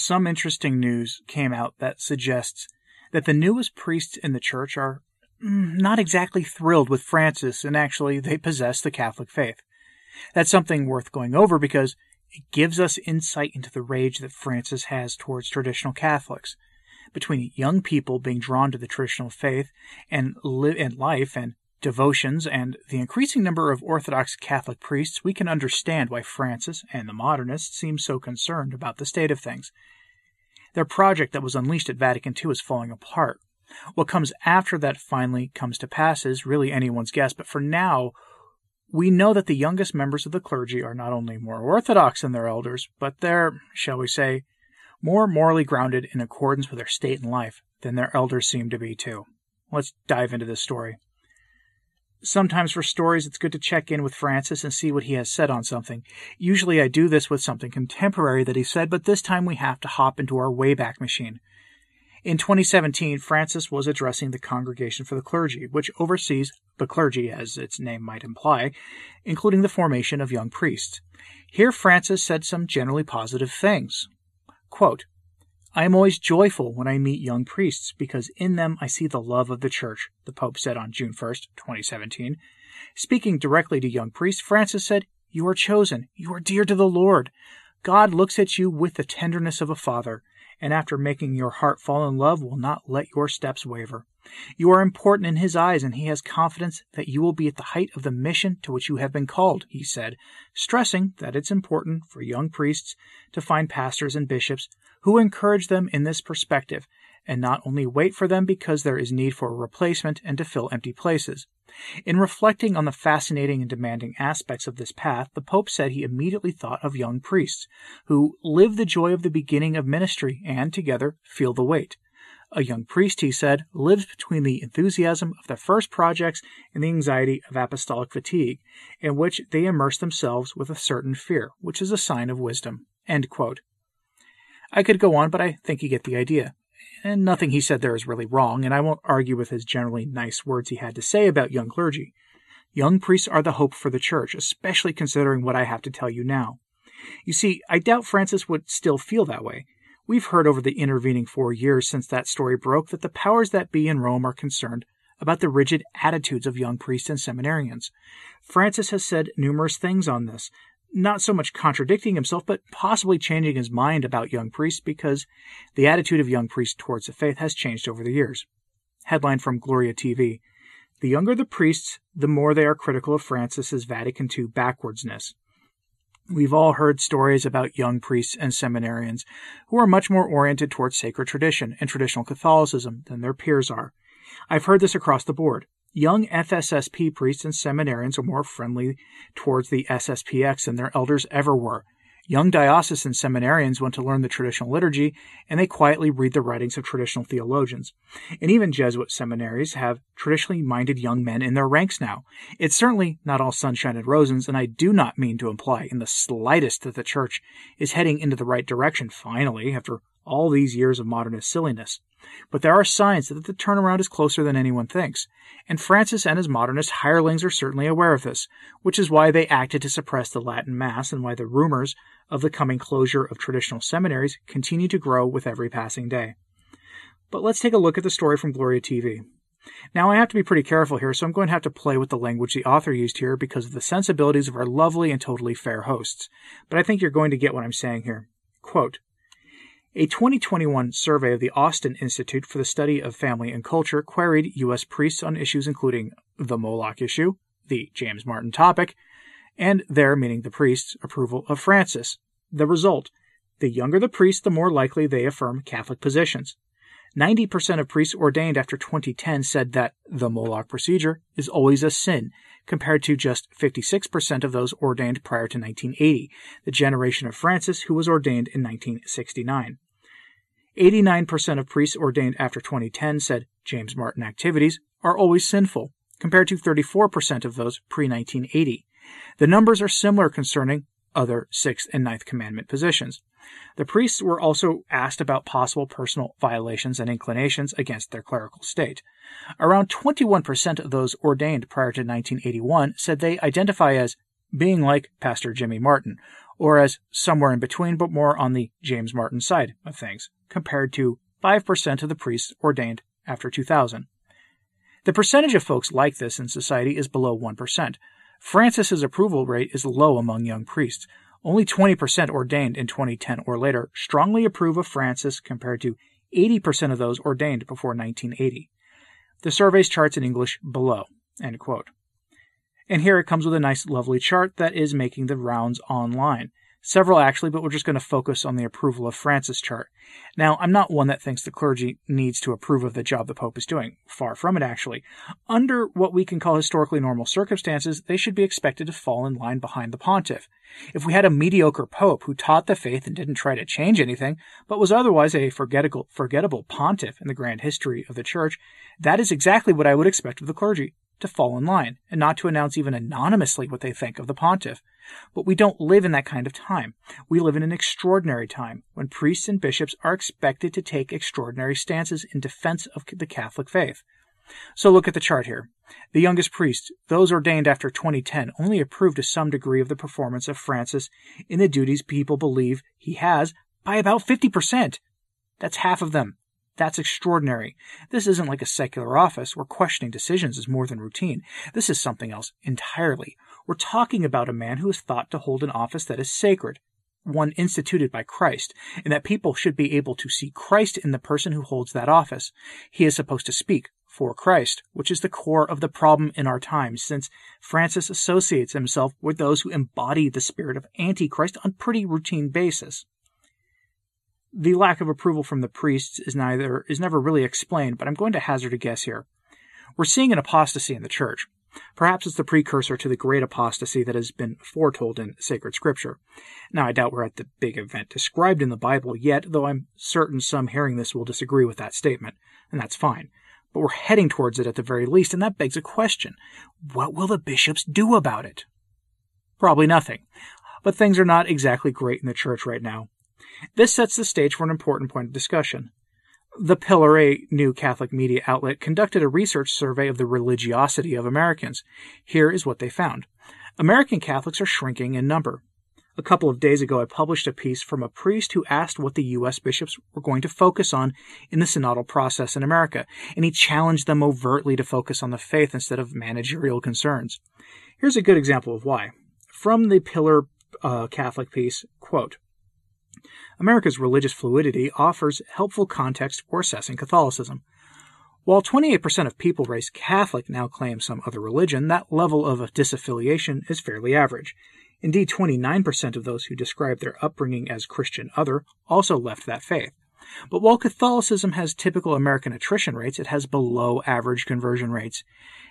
some interesting news came out that suggests that the newest priests in the church are mm, not exactly thrilled with Francis, and actually they possess the Catholic faith. That's something worth going over because it gives us insight into the rage that Francis has towards traditional Catholics. Between young people being drawn to the traditional faith and, li- and life and devotions and the increasing number of Orthodox Catholic priests, we can understand why Francis and the modernists seem so concerned about the state of things. Their project that was unleashed at Vatican II is falling apart. What comes after that finally comes to pass is really anyone's guess, but for now, we know that the youngest members of the clergy are not only more orthodox than their elders, but they're, shall we say, more morally grounded in accordance with their state in life than their elders seem to be, too. Let's dive into this story. Sometimes for stories, it's good to check in with Francis and see what he has said on something. Usually I do this with something contemporary that he said, but this time we have to hop into our Wayback Machine. In 2017, Francis was addressing the Congregation for the Clergy, which oversees the clergy, as its name might imply, including the formation of young priests. Here, Francis said some generally positive things. Quote, I am always joyful when I meet young priests because in them I see the love of the church, the Pope said on June 1st, 2017. Speaking directly to young priests, Francis said, You are chosen. You are dear to the Lord. God looks at you with the tenderness of a father, and after making your heart fall in love, will not let your steps waver. You are important in his eyes, and he has confidence that you will be at the height of the mission to which you have been called, he said, stressing that it's important for young priests to find pastors and bishops who encourage them in this perspective and not only wait for them because there is need for a replacement and to fill empty places. In reflecting on the fascinating and demanding aspects of this path, the Pope said he immediately thought of young priests who live the joy of the beginning of ministry and together feel the weight. A young priest, he said, lives between the enthusiasm of their first projects and the anxiety of apostolic fatigue, in which they immerse themselves with a certain fear, which is a sign of wisdom. I could go on, but I think you get the idea. And nothing he said there is really wrong, and I won't argue with his generally nice words he had to say about young clergy. Young priests are the hope for the church, especially considering what I have to tell you now. You see, I doubt Francis would still feel that way. We've heard over the intervening four years since that story broke that the powers that be in Rome are concerned about the rigid attitudes of young priests and seminarians. Francis has said numerous things on this, not so much contradicting himself, but possibly changing his mind about young priests because the attitude of young priests towards the faith has changed over the years. Headline from Gloria TV The younger the priests, the more they are critical of Francis's Vatican II backwardsness. We've all heard stories about young priests and seminarians who are much more oriented towards sacred tradition and traditional Catholicism than their peers are. I've heard this across the board. Young FSSP priests and seminarians are more friendly towards the SSPX than their elders ever were. Young diocesan seminarians want to learn the traditional liturgy, and they quietly read the writings of traditional theologians. And even Jesuit seminaries have traditionally minded young men in their ranks now. It's certainly not all sunshine and roses, and I do not mean to imply in the slightest that the Church is heading into the right direction finally, after all these years of modernist silliness. But there are signs that the turnaround is closer than anyone thinks, and Francis and his modernist hirelings are certainly aware of this, which is why they acted to suppress the Latin Mass and why the rumors of the coming closure of traditional seminaries continue to grow with every passing day. But let's take a look at the story from Gloria TV. Now, I have to be pretty careful here, so I'm going to have to play with the language the author used here because of the sensibilities of our lovely and totally fair hosts. But I think you're going to get what I'm saying here. Quote, a 2021 survey of the Austin Institute for the Study of Family and Culture queried U.S. priests on issues including the Moloch issue, the James Martin topic, and their, meaning the priests, approval of Francis. The result the younger the priest, the more likely they affirm Catholic positions. 90% of priests ordained after 2010 said that the Moloch procedure is always a sin, compared to just 56% of those ordained prior to 1980, the generation of Francis who was ordained in 1969. 89% of priests ordained after 2010 said James Martin activities are always sinful, compared to 34% of those pre 1980. The numbers are similar concerning other Sixth and Ninth Commandment positions. The priests were also asked about possible personal violations and inclinations against their clerical state. Around 21% of those ordained prior to 1981 said they identify as being like Pastor Jimmy Martin, or as somewhere in between, but more on the James Martin side of things, compared to 5% of the priests ordained after 2000. The percentage of folks like this in society is below 1%. Francis's approval rate is low among young priests. Only 20% ordained in 2010 or later strongly approve of Francis compared to 80% of those ordained before 1980. The survey's charts in English below. End quote. And here it comes with a nice, lovely chart that is making the rounds online. Several actually, but we're just going to focus on the approval of Francis chart. Now, I'm not one that thinks the clergy needs to approve of the job the Pope is doing. Far from it, actually. Under what we can call historically normal circumstances, they should be expected to fall in line behind the pontiff. If we had a mediocre pope who taught the faith and didn't try to change anything, but was otherwise a forgettable, forgettable pontiff in the grand history of the church, that is exactly what I would expect of the clergy to fall in line and not to announce even anonymously what they think of the pontiff. But we don't live in that kind of time. We live in an extraordinary time when priests and bishops are expected to take extraordinary stances in defense of the Catholic faith. So look at the chart here. The youngest priests, those ordained after 2010, only approve to some degree of the performance of Francis in the duties people believe he has by about 50%. That's half of them. That's extraordinary. This isn't like a secular office where questioning decisions is more than routine. This is something else entirely. We're talking about a man who is thought to hold an office that is sacred, one instituted by Christ, and that people should be able to see Christ in the person who holds that office. He is supposed to speak for Christ, which is the core of the problem in our times, since Francis associates himself with those who embody the spirit of Antichrist on pretty routine basis the lack of approval from the priests is neither is never really explained, but I'm going to hazard a guess here. We're seeing an apostasy in the church. Perhaps it's the precursor to the great apostasy that has been foretold in sacred scripture. Now, I doubt we're at the big event described in the Bible yet, though I'm certain some hearing this will disagree with that statement, and that's fine. But we're heading towards it at the very least, and that begs a question. What will the bishops do about it? Probably nothing. But things are not exactly great in the church right now. This sets the stage for an important point of discussion. The Pillar, a new Catholic media outlet, conducted a research survey of the religiosity of Americans. Here is what they found. American Catholics are shrinking in number. A couple of days ago, I published a piece from a priest who asked what the U.S. bishops were going to focus on in the synodal process in America, and he challenged them overtly to focus on the faith instead of managerial concerns. Here's a good example of why. From the Pillar uh, Catholic piece, quote, America's religious fluidity offers helpful context for assessing Catholicism. While 28% of people raised Catholic now claim some other religion, that level of disaffiliation is fairly average. Indeed, 29% of those who describe their upbringing as Christian other also left that faith. But while Catholicism has typical American attrition rates, it has below average conversion rates.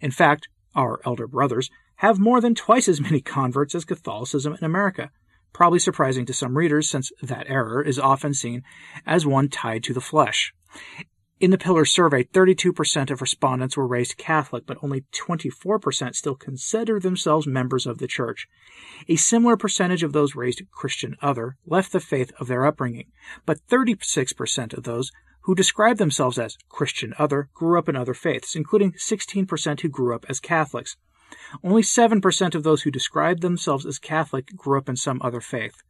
In fact, our elder brothers have more than twice as many converts as Catholicism in America probably surprising to some readers since that error is often seen as one tied to the flesh. In the Pillar survey, 32% of respondents were raised Catholic, but only 24% still consider themselves members of the Church. A similar percentage of those raised Christian other left the faith of their upbringing, but 36% of those who describe themselves as Christian other grew up in other faiths, including 16% who grew up as Catholics. Only 7% of those who describe themselves as Catholic grew up in some other faith.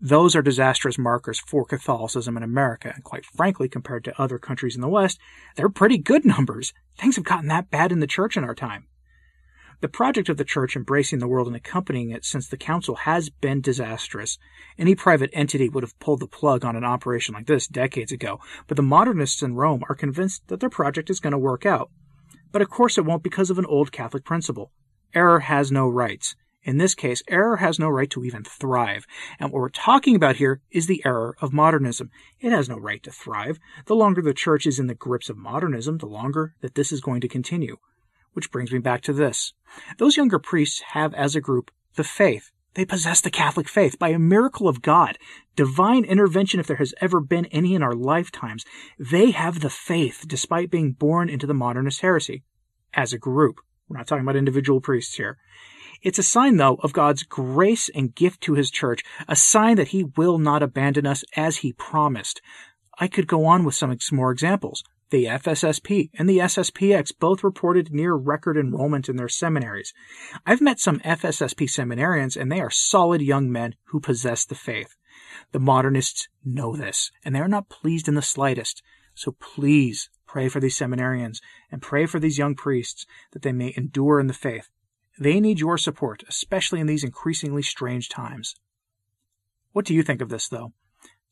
Those are disastrous markers for Catholicism in America, and quite frankly, compared to other countries in the West, they're pretty good numbers. Things have gotten that bad in the church in our time. The project of the church embracing the world and accompanying it since the council has been disastrous. Any private entity would have pulled the plug on an operation like this decades ago, but the modernists in Rome are convinced that their project is going to work out. But of course it won't because of an old Catholic principle. Error has no rights. In this case, error has no right to even thrive. And what we're talking about here is the error of modernism. It has no right to thrive. The longer the church is in the grips of modernism, the longer that this is going to continue. Which brings me back to this. Those younger priests have, as a group, the faith. They possess the Catholic faith by a miracle of God, divine intervention if there has ever been any in our lifetimes. They have the faith despite being born into the modernist heresy. As a group. We're not talking about individual priests here. It's a sign, though, of God's grace and gift to his church, a sign that he will not abandon us as he promised. I could go on with some more examples. The FSSP and the SSPX both reported near record enrollment in their seminaries. I've met some FSSP seminarians, and they are solid young men who possess the faith. The modernists know this, and they are not pleased in the slightest. So please pray for these seminarians and pray for these young priests that they may endure in the faith. They need your support, especially in these increasingly strange times. What do you think of this, though?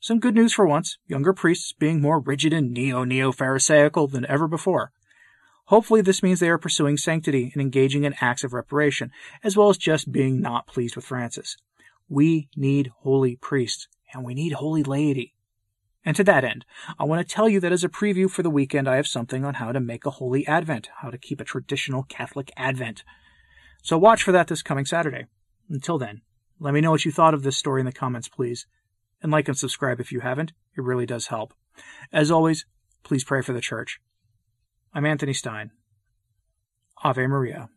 Some good news for once, younger priests being more rigid and neo neo Pharisaical than ever before. Hopefully, this means they are pursuing sanctity and engaging in acts of reparation, as well as just being not pleased with Francis. We need holy priests, and we need holy laity. And to that end, I want to tell you that as a preview for the weekend, I have something on how to make a holy Advent, how to keep a traditional Catholic Advent. So watch for that this coming Saturday. Until then, let me know what you thought of this story in the comments, please and like and subscribe if you haven't. It really does help. As always, please pray for the church. I'm Anthony Stine. Ave Maria.